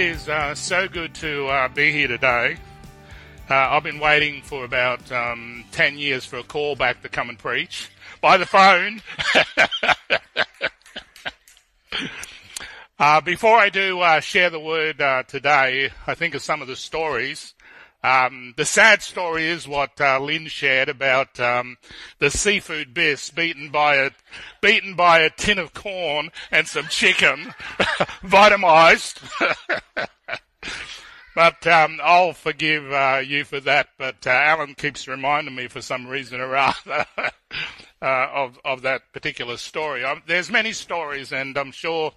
It is uh, so good to uh, be here today. Uh, I've been waiting for about um, 10 years for a call back to come and preach by the phone. Uh, before I do uh, share the word uh, today, I think of some of the stories. Um, the sad story is what Lynn shared about um, the seafood bis beaten by a beaten by a tin of corn and some chicken, vitamized. But um, I'll forgive uh, you for that. But uh, Alan keeps reminding me for some reason or other uh, of of that particular story. Um, there's many stories, and I'm sure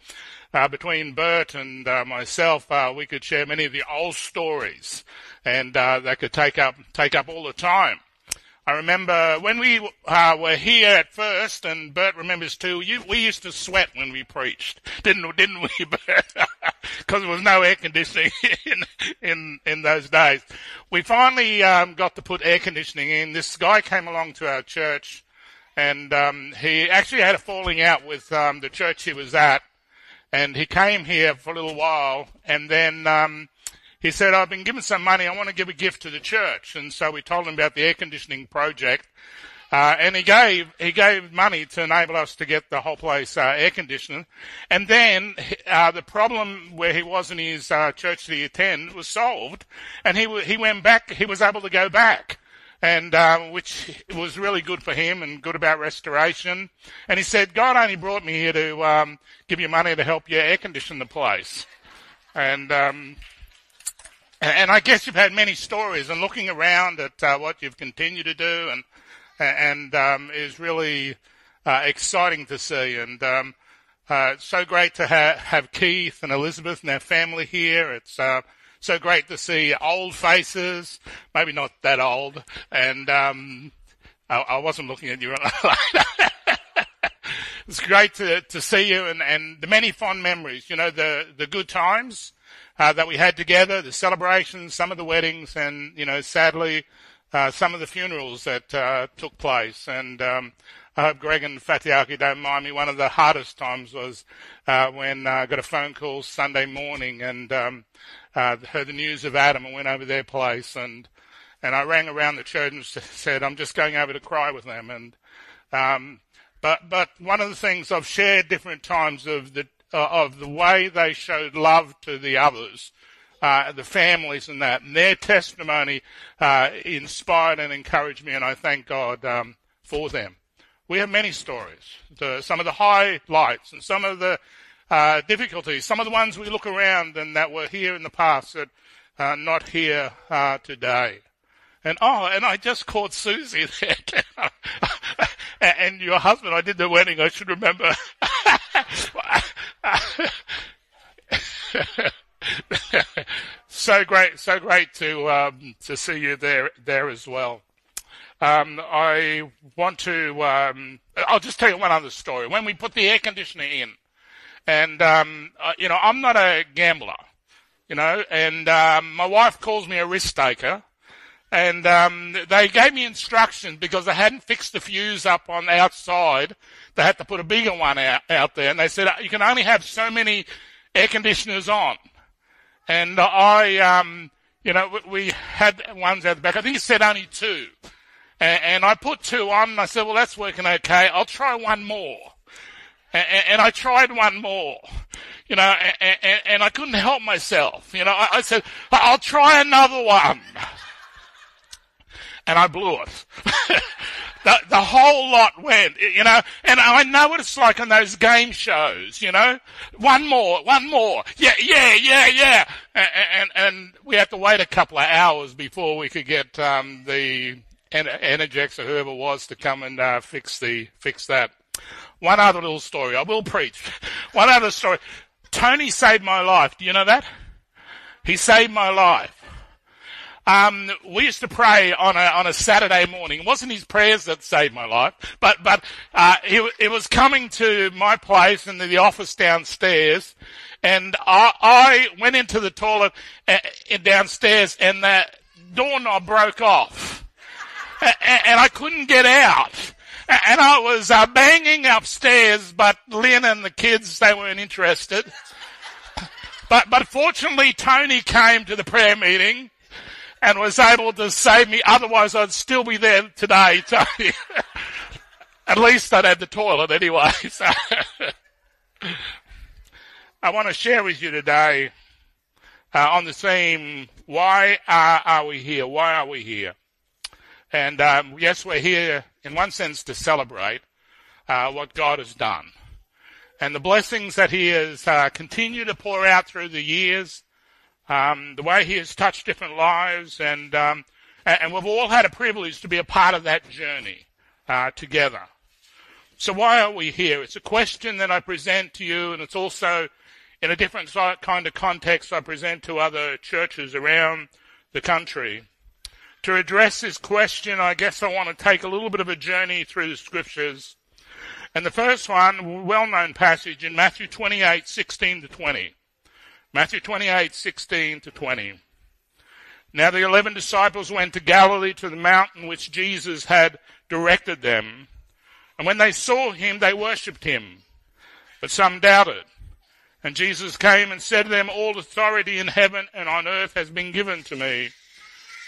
uh, between Bert and uh, myself, uh, we could share many of the old stories, and that could take up take up all the time. I remember when we uh, were here at first, and Bert remembers too. You, we used to sweat when we preached, didn't didn't we, Bert? Because there was no air conditioning in in in those days. We finally um, got to put air conditioning in. This guy came along to our church, and um, he actually had a falling out with um, the church he was at, and he came here for a little while, and then um, he said, I've been given some money. I want to give a gift to the church. And so we told him about the air conditioning project. Uh, and he gave, he gave money to enable us to get the whole place, uh, air conditioned. And then, uh, the problem where he was in his, uh, church that he attended was solved. And he, he went back, he was able to go back. And, uh, which was really good for him and good about restoration. And he said, God only brought me here to, um, give you money to help you air condition the place. And, um, and I guess you've had many stories and looking around at uh, what you've continued to do and, and, um, is really, uh, exciting to see. And, um, uh, so great to ha- have Keith and Elizabeth and their family here. It's, uh, so great to see old faces, maybe not that old. And, um, I, I wasn't looking at you it's great to, to see you and, and the many fond memories, you know, the, the good times, uh, that we had together, the celebrations, some of the weddings, and you know, sadly, uh, some of the funerals that uh, took place. And um, I hope Greg and Fatiaki don't mind me. One of the hardest times was uh, when uh, I got a phone call Sunday morning and um, uh, heard the news of Adam and went over their place and. And I rang around the church and said, "I'm just going over to cry with them." And um, but but one of the things I've shared different times of the uh, of the way they showed love to the others, uh, the families and that, and their testimony uh, inspired and encouraged me, and I thank God um, for them. We have many stories, the, some of the highlights and some of the uh, difficulties, some of the ones we look around and that were here in the past that are not here uh, today. And oh, and I just caught Susie there. and your husband, I did the wedding, I should remember. so great, so great to um, to see you there there as well. Um, I want to. Um, I'll just tell you one other story. When we put the air conditioner in, and um, uh, you know, I'm not a gambler, you know, and um, my wife calls me a risk taker and um, they gave me instructions because they hadn't fixed the fuse up on the outside. They had to put a bigger one out, out there, and they said you can only have so many air conditioners on. And I, um, you know, we had ones out the back. I think it said only two, and, and I put two on. And I said, well, that's working okay. I'll try one more. And, and I tried one more, you know, and, and, I couldn't help myself. You know, I, I said, I'll try another one and I blew it. the, the whole lot went, you know, and I know what it's like on those game shows, you know. One more, one more. Yeah, yeah, yeah, yeah. And, and, and we had to wait a couple of hours before we could get, um, the Energex or whoever was to come and, uh, fix the, fix that. One other little story. I will preach. One other story. Tony saved my life. Do you know that? He saved my life. Um, we used to pray on a on a Saturday morning. It wasn't his prayers that saved my life, but but uh, it, it was coming to my place in the office downstairs, and I, I went into the toilet uh, downstairs, and the doorknob broke off, and, I couldn't get out. And I was uh, banging upstairs, but Lynn and the kids, they weren't interested. but, but fortunately Tony came to the prayer meeting and was able to save me. Otherwise I'd still be there today, Tony. At least I'd have the toilet anyway. So. I want to share with you today uh, on the theme, why are, are, we here? Why are we here? And um, yes, we're here in one sense to celebrate uh, what God has done and the blessings that He has uh, continued to pour out through the years, um, the way He has touched different lives, and um, and we've all had a privilege to be a part of that journey uh, together. So why are we here? It's a question that I present to you, and it's also in a different kind of context I present to other churches around the country. To address this question, I guess I want to take a little bit of a journey through the scriptures. And the first one, well-known passage in Matthew 28, 16 to 20. Matthew 28, 16 to 20. Now the eleven disciples went to Galilee to the mountain which Jesus had directed them. And when they saw him, they worshipped him. But some doubted. And Jesus came and said to them, All authority in heaven and on earth has been given to me.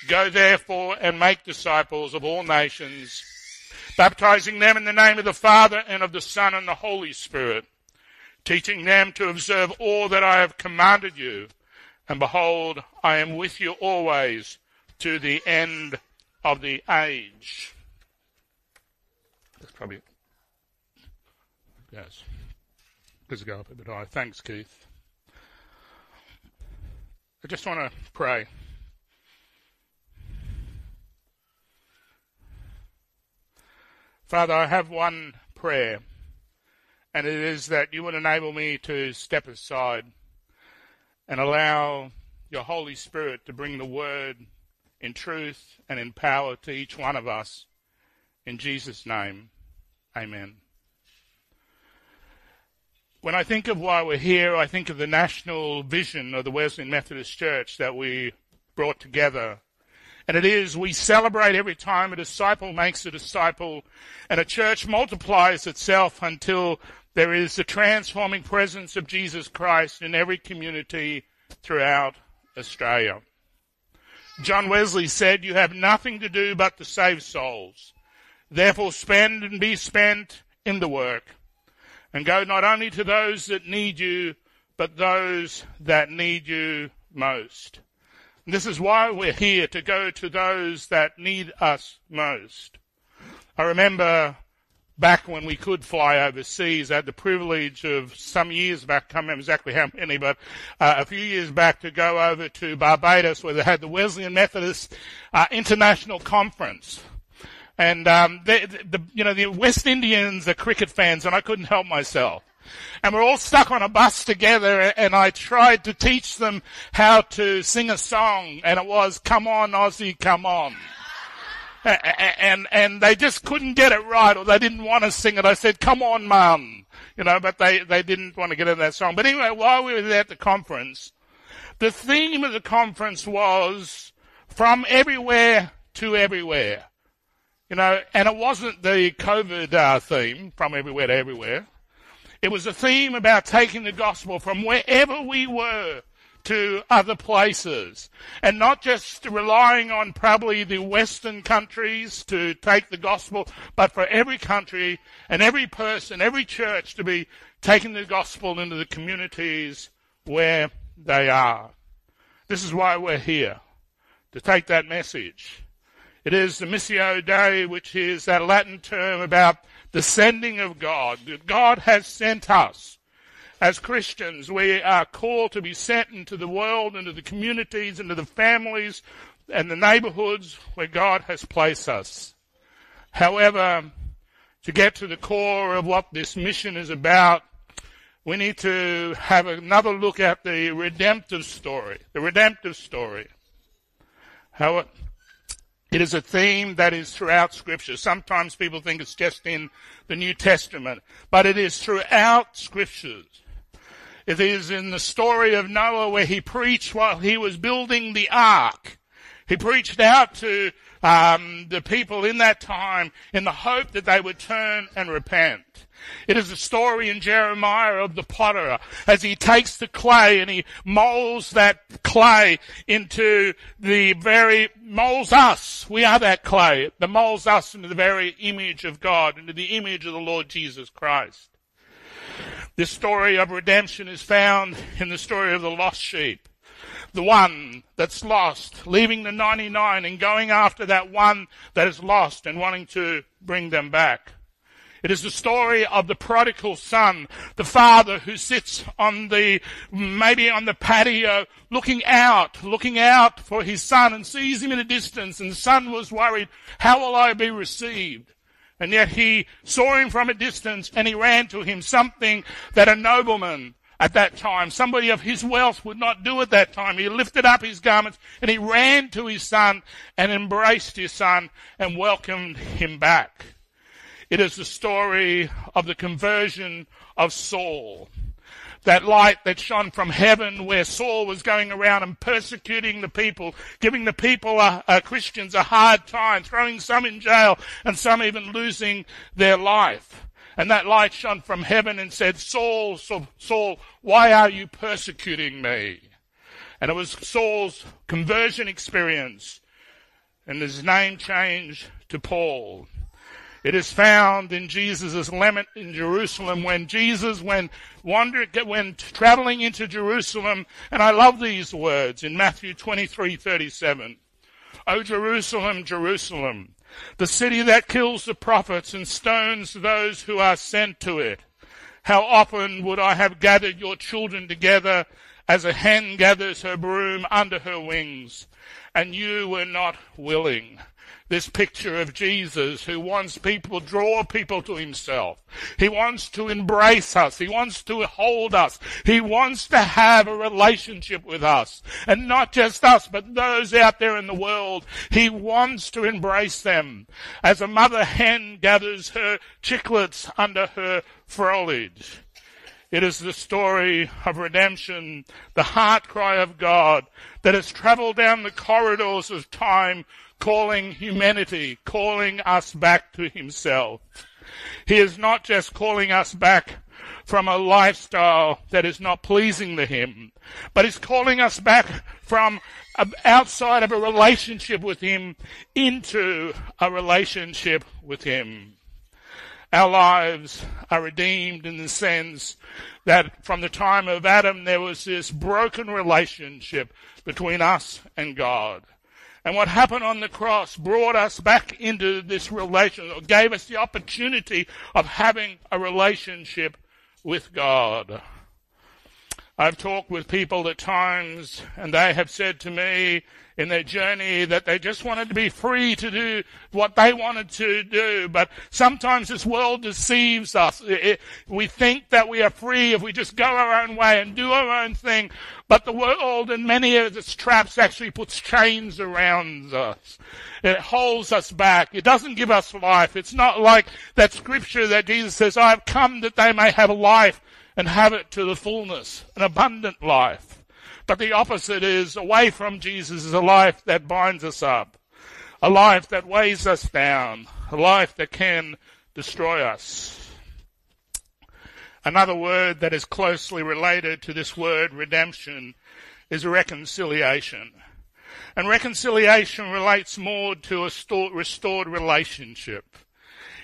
Go therefore and make disciples of all nations, baptizing them in the name of the Father and of the Son and the Holy Spirit, teaching them to observe all that I have commanded you. And behold, I am with you always to the end of the age. That's probably, yes. Let's go up a bit higher. Thanks, Keith. I just want to pray. Father, I have one prayer, and it is that you would enable me to step aside and allow your Holy Spirit to bring the word in truth and in power to each one of us. In Jesus' name, amen. When I think of why we're here, I think of the national vision of the Wesleyan Methodist Church that we brought together and it is, we celebrate every time a disciple makes a disciple and a church multiplies itself until there is the transforming presence of Jesus Christ in every community throughout Australia. John Wesley said, you have nothing to do but to save souls. Therefore spend and be spent in the work and go not only to those that need you, but those that need you most. This is why we're here to go to those that need us most. I remember back when we could fly overseas, I had the privilege of some years back, I can't remember exactly how many, but uh, a few years back to go over to Barbados where they had the Wesleyan Methodist uh, International Conference. And um, the, the, you know, the West Indians are cricket fans, and I couldn't help myself and we're all stuck on a bus together and I tried to teach them how to sing a song and it was, come on Aussie, come on. And, and they just couldn't get it right or they didn't want to sing it. I said, come on mum. You know, but they, they didn't want to get into that song. But anyway, while we were at the conference, the theme of the conference was from everywhere to everywhere. You know, and it wasn't the COVID uh, theme, from everywhere to everywhere. It was a theme about taking the gospel from wherever we were to other places and not just relying on probably the Western countries to take the gospel, but for every country and every person, every church to be taking the gospel into the communities where they are. This is why we're here, to take that message. It is the Missio Dei, which is that Latin term about the sending of God. God has sent us. As Christians, we are called to be sent into the world, into the communities, into the families and the neighborhoods where God has placed us. However, to get to the core of what this mission is about, we need to have another look at the redemptive story, the redemptive story. How it, is a theme that is throughout scripture. Sometimes people think it's just in the New Testament, but it is throughout scriptures. It is in the story of Noah where he preached while he was building the ark. He preached out to um, the people in that time in the hope that they would turn and repent. It is a story in Jeremiah of the potter as he takes the clay and he molds that clay into the very, molds us. We are that clay. That molds us into the very image of God, into the image of the Lord Jesus Christ. This story of redemption is found in the story of the lost sheep the one that's lost, leaving the 99 and going after that one that is lost and wanting to bring them back. It is the story of the prodigal son, the father who sits on the, maybe on the patio, looking out, looking out for his son and sees him in the distance and the son was worried, how will I be received? And yet he saw him from a distance and he ran to him, something that a nobleman at that time. Somebody of his wealth would not do at that time. He lifted up his garments and he ran to his son and embraced his son and welcomed him back. It is the story of the conversion of Saul. That light that shone from heaven where Saul was going around and persecuting the people, giving the people, uh, uh, Christians, a hard time, throwing some in jail and some even losing their life. And that light shone from heaven and said, Saul, Saul, why are you persecuting me? And it was Saul's conversion experience and his name changed to Paul. It is found in Jesus' lament in Jerusalem when Jesus, when wandering, when traveling into Jerusalem, and I love these words in Matthew 23, 37. O Jerusalem, Jerusalem, the city that kills the prophets and stones those who are sent to it. How often would I have gathered your children together as a hen gathers her broom under her wings, and you were not willing this picture of Jesus who wants people, draw people to himself. He wants to embrace us. He wants to hold us. He wants to have a relationship with us. And not just us, but those out there in the world. He wants to embrace them. As a mother hen gathers her chicklets under her foliage. It is the story of redemption, the heart cry of God that has traveled down the corridors of time calling humanity, calling us back to himself. He is not just calling us back from a lifestyle that is not pleasing to him, but he's calling us back from outside of a relationship with him into a relationship with him. Our lives are redeemed in the sense that from the time of Adam there was this broken relationship between us and God. And what happened on the cross brought us back into this relationship, gave us the opportunity of having a relationship with God. I've talked with people at times and they have said to me in their journey that they just wanted to be free to do what they wanted to do. But sometimes this world deceives us. We think that we are free if we just go our own way and do our own thing. But the world and many of its traps actually puts chains around us. It holds us back. It doesn't give us life. It's not like that scripture that Jesus says, I have come that they may have life and have it to the fullness, an abundant life. But the opposite is away from Jesus is a life that binds us up, a life that weighs us down, a life that can destroy us. Another word that is closely related to this word redemption is reconciliation. And reconciliation relates more to a restored relationship.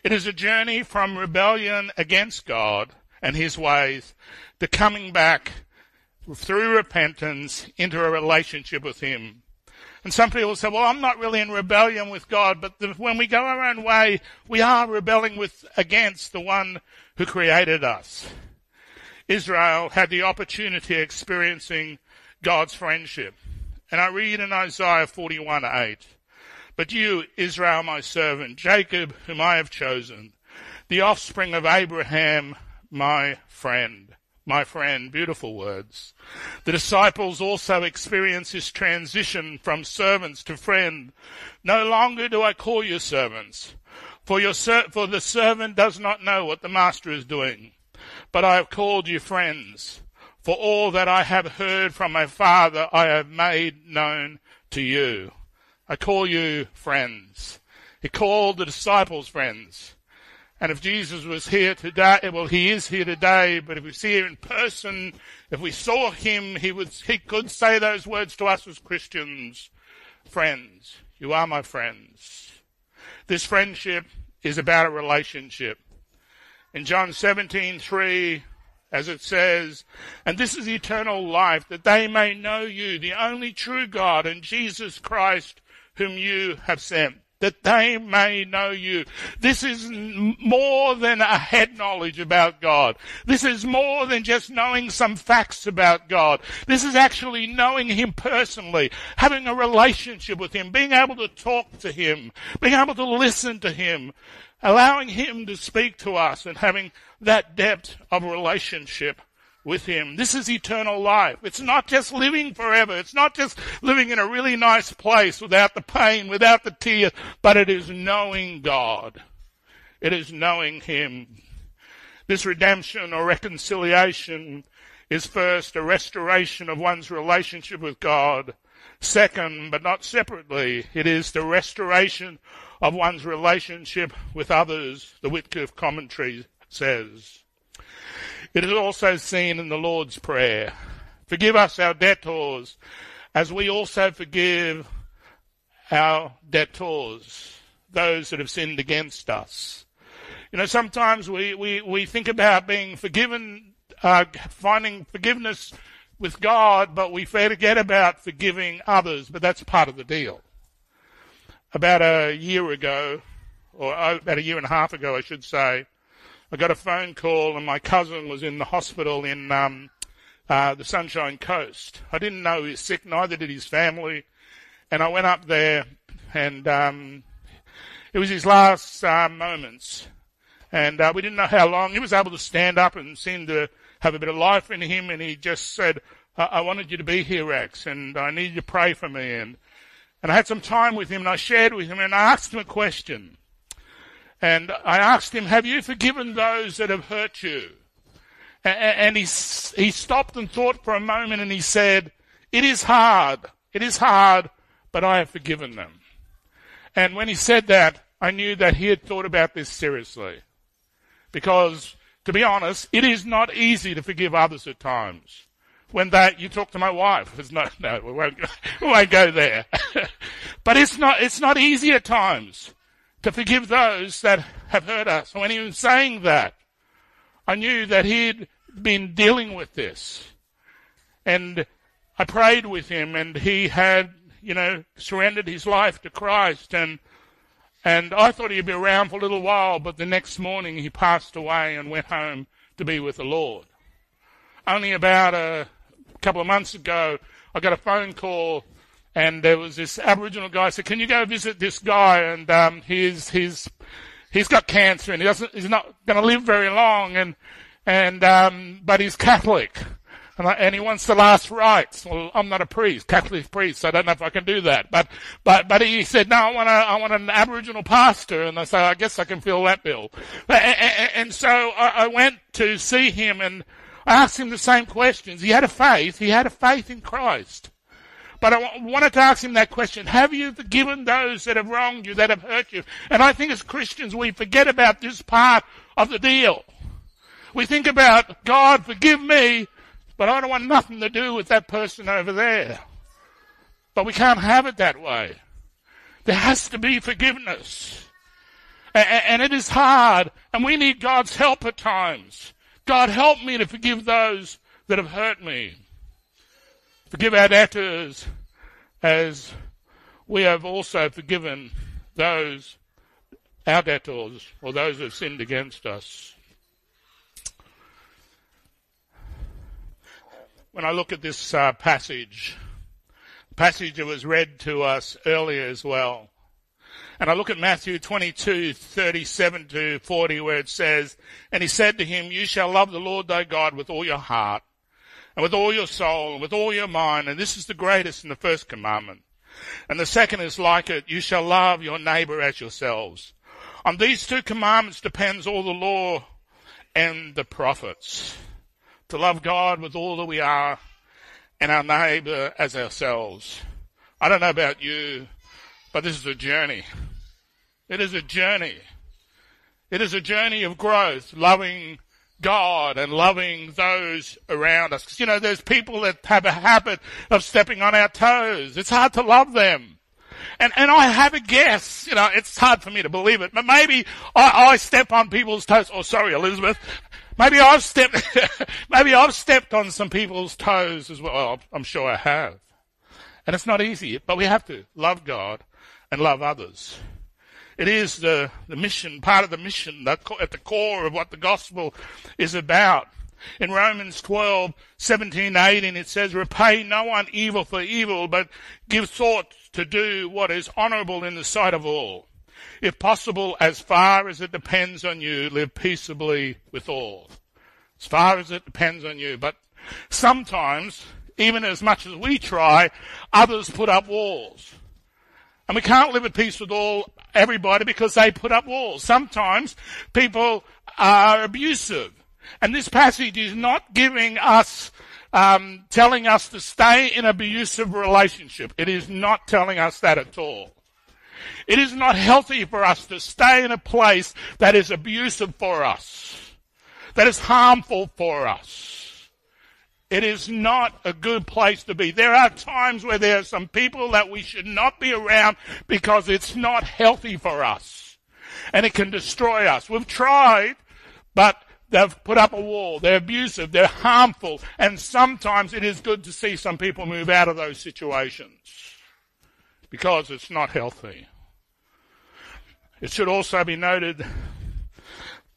It is a journey from rebellion against God and his ways the coming back through repentance into a relationship with him. And some people say, well, I'm not really in rebellion with God, but the, when we go our own way, we are rebelling with, against the one who created us. Israel had the opportunity of experiencing God's friendship. And I read in Isaiah 41 8, But you, Israel, my servant, Jacob, whom I have chosen, the offspring of Abraham, my friend. My friend, beautiful words. The disciples also experience this transition from servants to friend. No longer do I call you servants, for your ser- for the servant does not know what the master is doing. But I have called you friends, for all that I have heard from my Father I have made known to you. I call you friends. He called the disciples friends. And if Jesus was here today, well, he is here today, but if we see him in person, if we saw him, he would, he could say those words to us as Christians. Friends, you are my friends. This friendship is about a relationship. In John 17, 3, as it says, and this is eternal life, that they may know you, the only true God, and Jesus Christ, whom you have sent that they may know you. This is more than a head knowledge about God. This is more than just knowing some facts about God. This is actually knowing Him personally, having a relationship with Him, being able to talk to Him, being able to listen to Him, allowing Him to speak to us and having that depth of relationship with Him. This is eternal life. It's not just living forever. It's not just living in a really nice place without the pain, without the tears, but it is knowing God. It is knowing Him. This redemption or reconciliation is first a restoration of one's relationship with God. Second, but not separately, it is the restoration of one's relationship with others, the Wycliffe commentary says. It is also seen in the Lord's Prayer. Forgive us our debtors as we also forgive our debtors, those that have sinned against us. You know, sometimes we, we, we think about being forgiven, uh, finding forgiveness with God, but we forget about forgiving others, but that's part of the deal. About a year ago, or about a year and a half ago, I should say, I got a phone call and my cousin was in the hospital in um, uh, the Sunshine Coast. I didn't know he was sick, neither did his family. And I went up there and um, it was his last uh, moments. And uh, we didn't know how long. He was able to stand up and seem to have a bit of life in him. And he just said, I, I wanted you to be here, Rex, and I need you to pray for me. And, and I had some time with him and I shared with him and I asked him a question. And I asked him, Have you forgiven those that have hurt you? And he, he stopped and thought for a moment and he said, It is hard. It is hard, but I have forgiven them. And when he said that, I knew that he had thought about this seriously. Because, to be honest, it is not easy to forgive others at times. When that, you talk to my wife. It's not, no, we won't, we won't go there. but it's not, it's not easy at times to forgive those that have hurt us. When he was saying that, I knew that he'd been dealing with this. And I prayed with him and he had, you know, surrendered his life to Christ and and I thought he'd be around for a little while, but the next morning he passed away and went home to be with the Lord. Only about a couple of months ago, I got a phone call and there was this Aboriginal guy said, "Can you go visit this guy?" And um, he's he's he's got cancer and he doesn't he's not going to live very long, and and um, but he's Catholic. And, I, and he wants the last rites. Well, I'm not a priest, Catholic priest, so I don't know if I can do that. But, but, but he said, no, I want a, I want an Aboriginal pastor. And I said, I guess I can fill that bill. And, and, and so I, I went to see him and I asked him the same questions. He had a faith. He had a faith in Christ. But I wanted to ask him that question. Have you forgiven those that have wronged you, that have hurt you? And I think as Christians, we forget about this part of the deal. We think about, God, forgive me, but I don't want nothing to do with that person over there. But we can't have it that way. There has to be forgiveness. And it is hard, and we need God's help at times. God, help me to forgive those that have hurt me. Forgive our debtors as we have also forgiven those, our debtors, or those who have sinned against us. When I look at this uh, passage, passage that was read to us earlier as well, and I look at Matthew 22, 37 to 40, where it says, And he said to him, You shall love the Lord thy God with all your heart, and with all your soul and with all your mind. And this is the greatest in the first commandment. And the second is like it. You shall love your neighbor as yourselves. On these two commandments depends all the law and the prophets. To love God with all that we are and our neighbor as ourselves. I don't know about you, But this is a journey. It is a journey. It is a journey of growth, loving God and loving those around us. You know, there's people that have a habit of stepping on our toes. It's hard to love them. And, and I have a guess, you know, it's hard for me to believe it, but maybe I, I step on people's toes. Oh, sorry, Elizabeth. Maybe I've stepped, maybe I've stepped on some people's toes as well. I'm sure I have. And it's not easy, but we have to love God and love others. It is the, the mission, part of the mission, at the core of what the gospel is about. In Romans 12, 17, 18, it says, repay no one evil for evil, but give thought to do what is honorable in the sight of all. If possible, as far as it depends on you, live peaceably with all. As far as it depends on you. But sometimes, even as much as we try, others put up walls. And we can't live at peace with all everybody because they put up walls. Sometimes people are abusive. And this passage is not giving us, um, telling us to stay in abusive relationship. It is not telling us that at all. It is not healthy for us to stay in a place that is abusive for us, that is harmful for us. It is not a good place to be. There are times where there are some people that we should not be around because it's not healthy for us. And it can destroy us. We've tried, but they've put up a wall. They're abusive. They're harmful. And sometimes it is good to see some people move out of those situations because it's not healthy. It should also be noted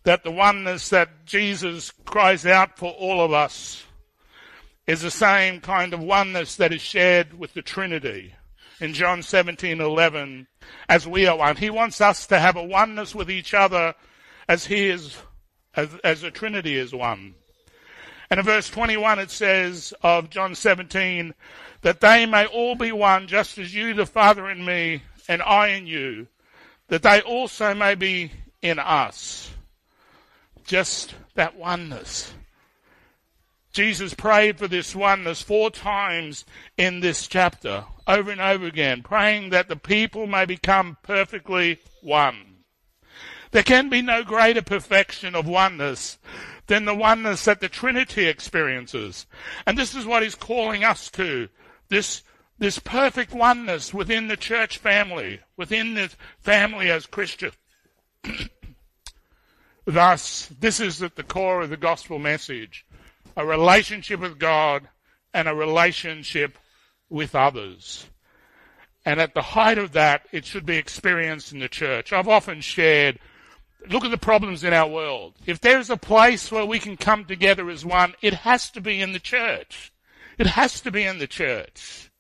that the oneness that Jesus cries out for all of us is the same kind of oneness that is shared with the Trinity in John 17:11 as we are one. He wants us to have a oneness with each other as he is as, as the Trinity is one. And in verse 21 it says of John 17 that they may all be one just as you the Father in me and I in you that they also may be in us. Just that oneness. Jesus prayed for this oneness four times in this chapter, over and over again, praying that the people may become perfectly one. There can be no greater perfection of oneness than the oneness that the Trinity experiences. And this is what he's calling us to. This, this perfect oneness within the church family, within the family as Christians. Thus, this is at the core of the gospel message a relationship with God and a relationship with others. And at the height of that, it should be experienced in the church. I've often shared, look at the problems in our world. If there's a place where we can come together as one, it has to be in the church. It has to be in the church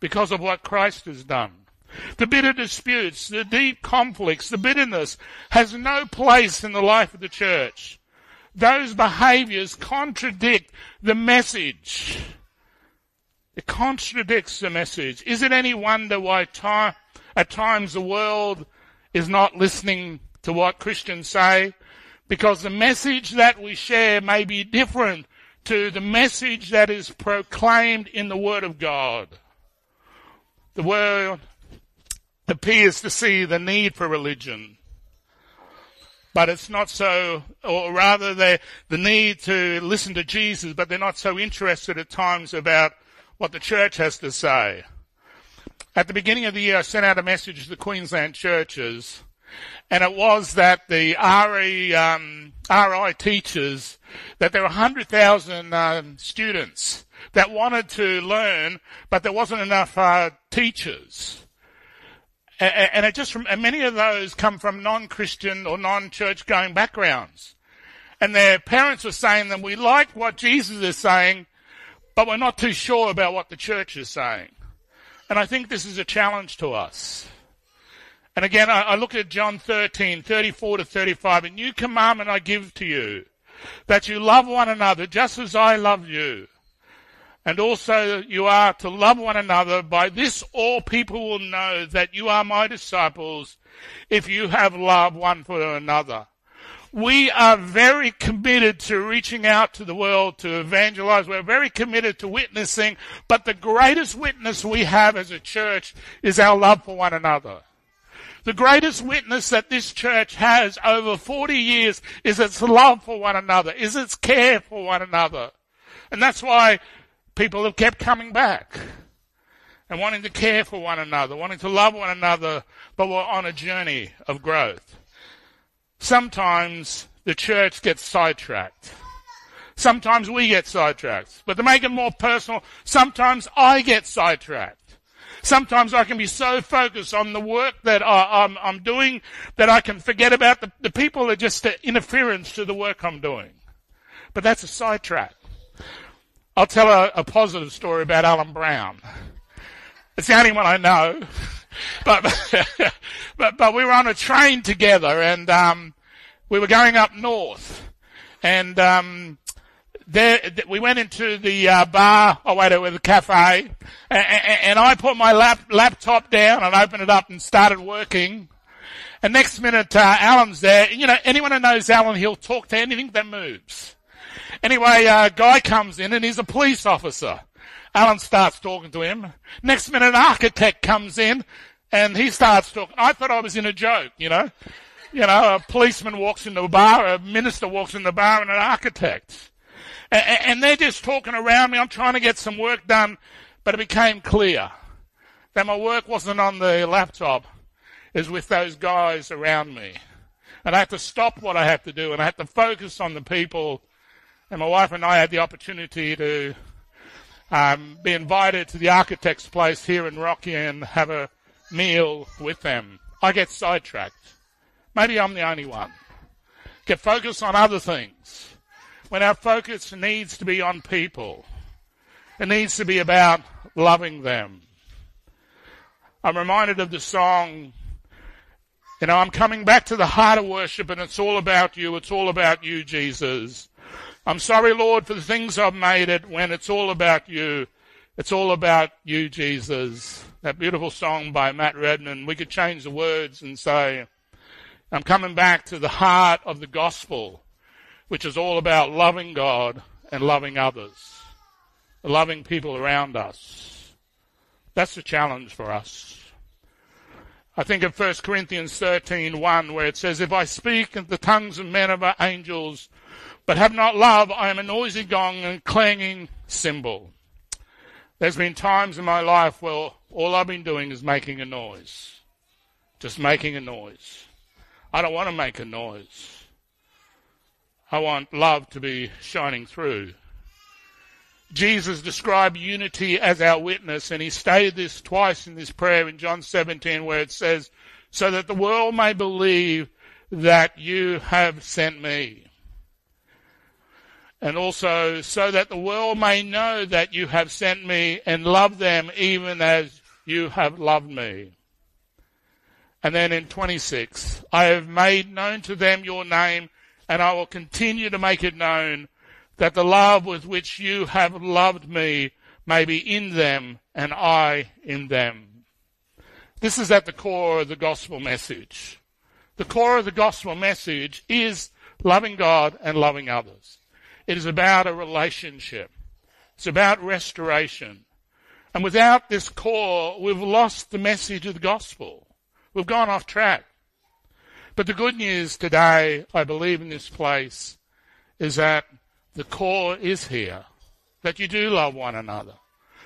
because of what Christ has done. The bitter disputes, the deep conflicts, the bitterness has no place in the life of the church those behaviors contradict the message. It contradicts the message. Is it any wonder why time, at times the world is not listening to what Christians say? Because the message that we share may be different to the message that is proclaimed in the Word of God. The world appears to see the need for religion but it's not so, or rather the, the need to listen to Jesus, but they're not so interested at times about what the church has to say. At the beginning of the year, I sent out a message to the Queensland churches, and it was that the RE, um, RI teachers, that there were 100,000 um, students that wanted to learn, but there wasn't enough uh, teachers. And it just, and many of those come from non-Christian or non-church going backgrounds. And their parents are saying that we like what Jesus is saying, but we're not too sure about what the church is saying. And I think this is a challenge to us. And again, I, I look at John 13, 34 to 35. A new commandment I give to you, that you love one another just as I love you. And also you are to love one another. By this all people will know that you are my disciples if you have love one for another. we are very committed to reaching out to the world to evangelize. We're very committed to witnessing, but the greatest witness we have as a church is our love for one another. The greatest witness that this church has over 40 years is its love for one another, is its care for one another. And that's why people have kept coming back and wanting to care for one another, wanting to love one another, but we're on a journey of growth. Sometimes the church gets sidetracked. Sometimes we get sidetracked. But to make it more personal, sometimes I get sidetracked. Sometimes I can be so focused on the work that I, am doing that I can forget about the, the people are just an interference to the work I'm doing. But that's a sidetrack. I'll tell a, a positive story about Alan Brown. It's the only one I know. but, but, but we were on a train together and, um, we were going up north and, um, there, we went into the uh, bar, oh wait, it was a cafe, and, and I put my lap, laptop down and opened it up and started working. And next minute, uh, Alan's there. You know, anyone who knows Alan, he'll talk to anything that moves. Anyway, a uh, guy comes in and he's a police officer. Alan starts talking to him. Next minute, an architect comes in and he starts talking. I thought I was in a joke, you know. You know, a policeman walks in the bar, a minister walks in the bar, and an architect. And they're just talking around me. I'm trying to get some work done, but it became clear that my work wasn't on the laptop. Was with those guys around me. And I had to stop what I had to do and I had to focus on the people. And my wife and I had the opportunity to um, be invited to the architect's place here in Rocky and have a meal with them. I get sidetracked. Maybe I'm the only one. Get focused on other things when our focus needs to be on people. It needs to be about loving them. I'm reminded of the song, you know, I'm coming back to the heart of worship and it's all about you. It's all about you, Jesus. I'm sorry, Lord, for the things I've made it when it's all about you. It's all about you, Jesus. That beautiful song by Matt Redman. We could change the words and say, I'm coming back to the heart of the gospel which is all about loving God and loving others, loving people around us. That's the challenge for us. I think of 1 Corinthians 13, 1, where it says, If I speak in the tongues of men of angels, but have not love, I am a noisy gong and clanging cymbal. There's been times in my life where all I've been doing is making a noise. Just making a noise. I don't want to make a noise. I want love to be shining through. Jesus described unity as our witness, and he stated this twice in this prayer in John 17, where it says, So that the world may believe that you have sent me. And also, so that the world may know that you have sent me and love them even as you have loved me. And then in 26, I have made known to them your name and I will continue to make it known that the love with which you have loved me may be in them and I in them. This is at the core of the gospel message. The core of the gospel message is loving God and loving others. It is about a relationship. It's about restoration. And without this core, we've lost the message of the gospel. We've gone off track. But the good news today, I believe in this place, is that the core is here. That you do love one another.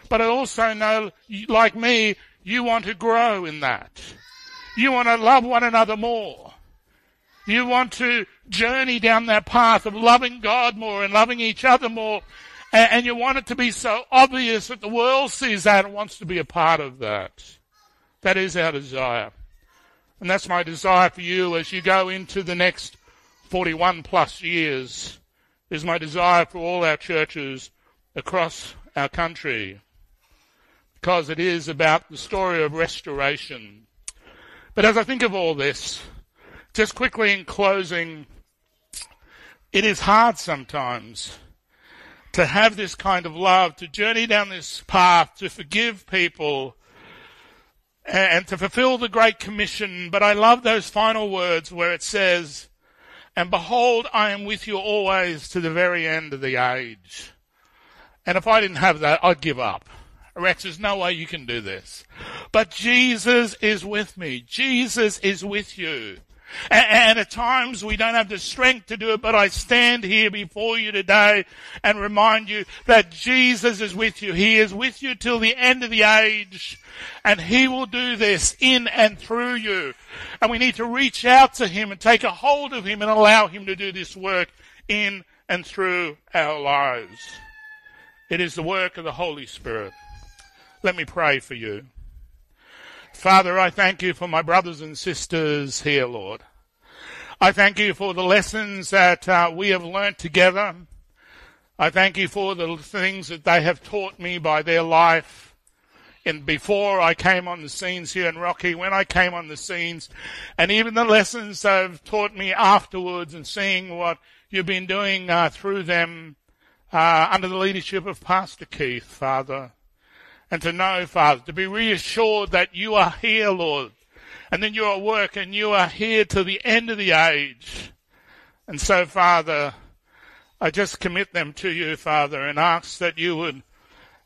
But I also know, like me, you want to grow in that. You want to love one another more. You want to journey down that path of loving God more and loving each other more. And, you want it to be so obvious that the world sees that and wants to be a part of that. That is our desire. And that's my desire for you as you go into the next 41 plus years, is my desire for all our churches across our country. Because it is about the story of restoration. But as I think of all this, just quickly in closing, it is hard sometimes to have this kind of love, to journey down this path, to forgive people, and to fulfill the Great Commission. But I love those final words where it says, And behold, I am with you always to the very end of the age. And if I didn't have that, I'd give up. Rex, there's no way you can do this. But Jesus is with me. Jesus is with you. And at times we don't have the strength to do it, but I stand here before you today and remind you that Jesus is with you. He is with you till the end of the age and He will do this in and through you. And we need to reach out to Him and take a hold of Him and allow Him to do this work in and through our lives. It is the work of the Holy Spirit. Let me pray for you. Father, I thank you for my brothers and sisters here, Lord. I thank you for the lessons that uh, we have learnt together. I thank you for the things that they have taught me by their life. And before I came on the scenes here in Rocky, when I came on the scenes, and even the lessons they've taught me afterwards and seeing what you've been doing uh, through them uh, under the leadership of Pastor Keith, Father and to know, Father, to be reassured that you are here, Lord, and then you're at work and you are here to the end of the age. And so, Father, I just commit them to you, Father, and ask that you would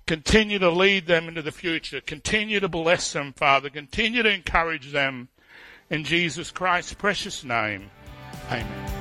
continue to lead them into the future, continue to bless them, Father, continue to encourage them. In Jesus Christ's precious name, amen.